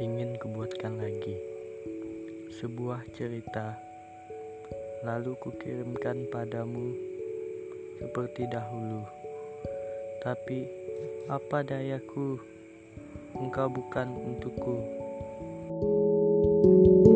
ingin kubuatkan lagi sebuah cerita, lalu kukirimkan padamu seperti dahulu. Tapi apa dayaku, engkau bukan untukku. thank you